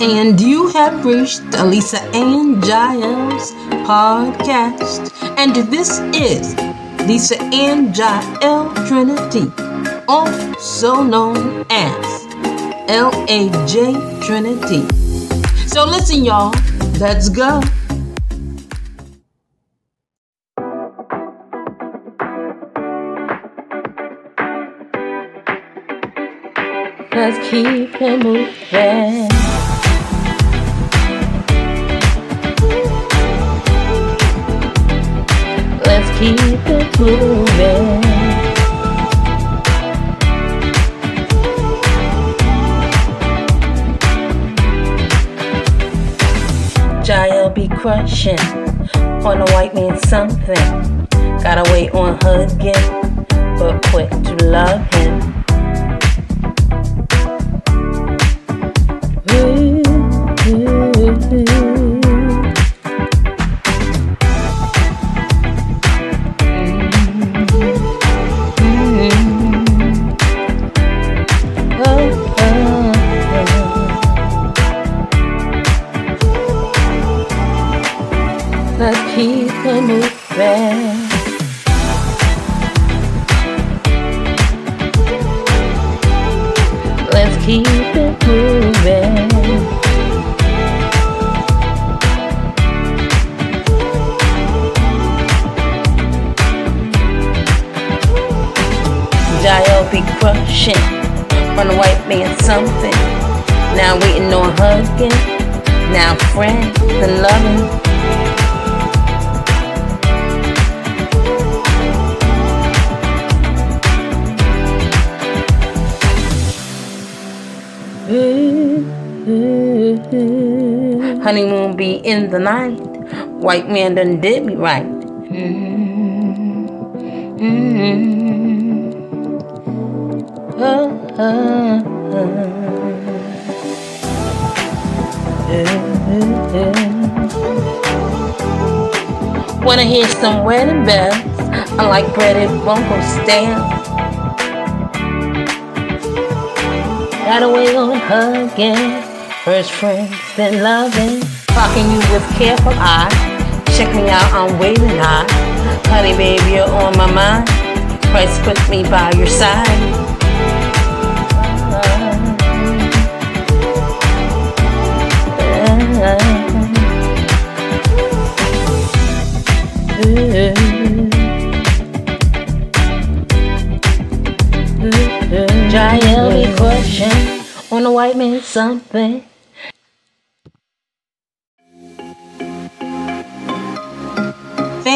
And you have reached Lisa and Jael's podcast. And this is Lisa Ann Jael Trinity, also known as LAJ Trinity. So listen, y'all, let's go. Let's keep it moving. Keep it moving. Jael be crushing on a white man something. Gotta wait on again, but quick to love him. Let's keep it moving. Let's keep it moving. Jael be crushing on a white man something. Now waiting on hugging. Now friends and loving. Mm-hmm. Honeymoon be in the night. White man done did me right. Oh, oh, oh. Wanna hear some wedding bells? I like bread and bunko stamp. Gotta wait on hugging. First friends, then loving. Talking you with careful eye. Check me out, I'm waiting high. Honey, baby, you're on my mind. Christ put me by your side. Jael be crushing on a white man something.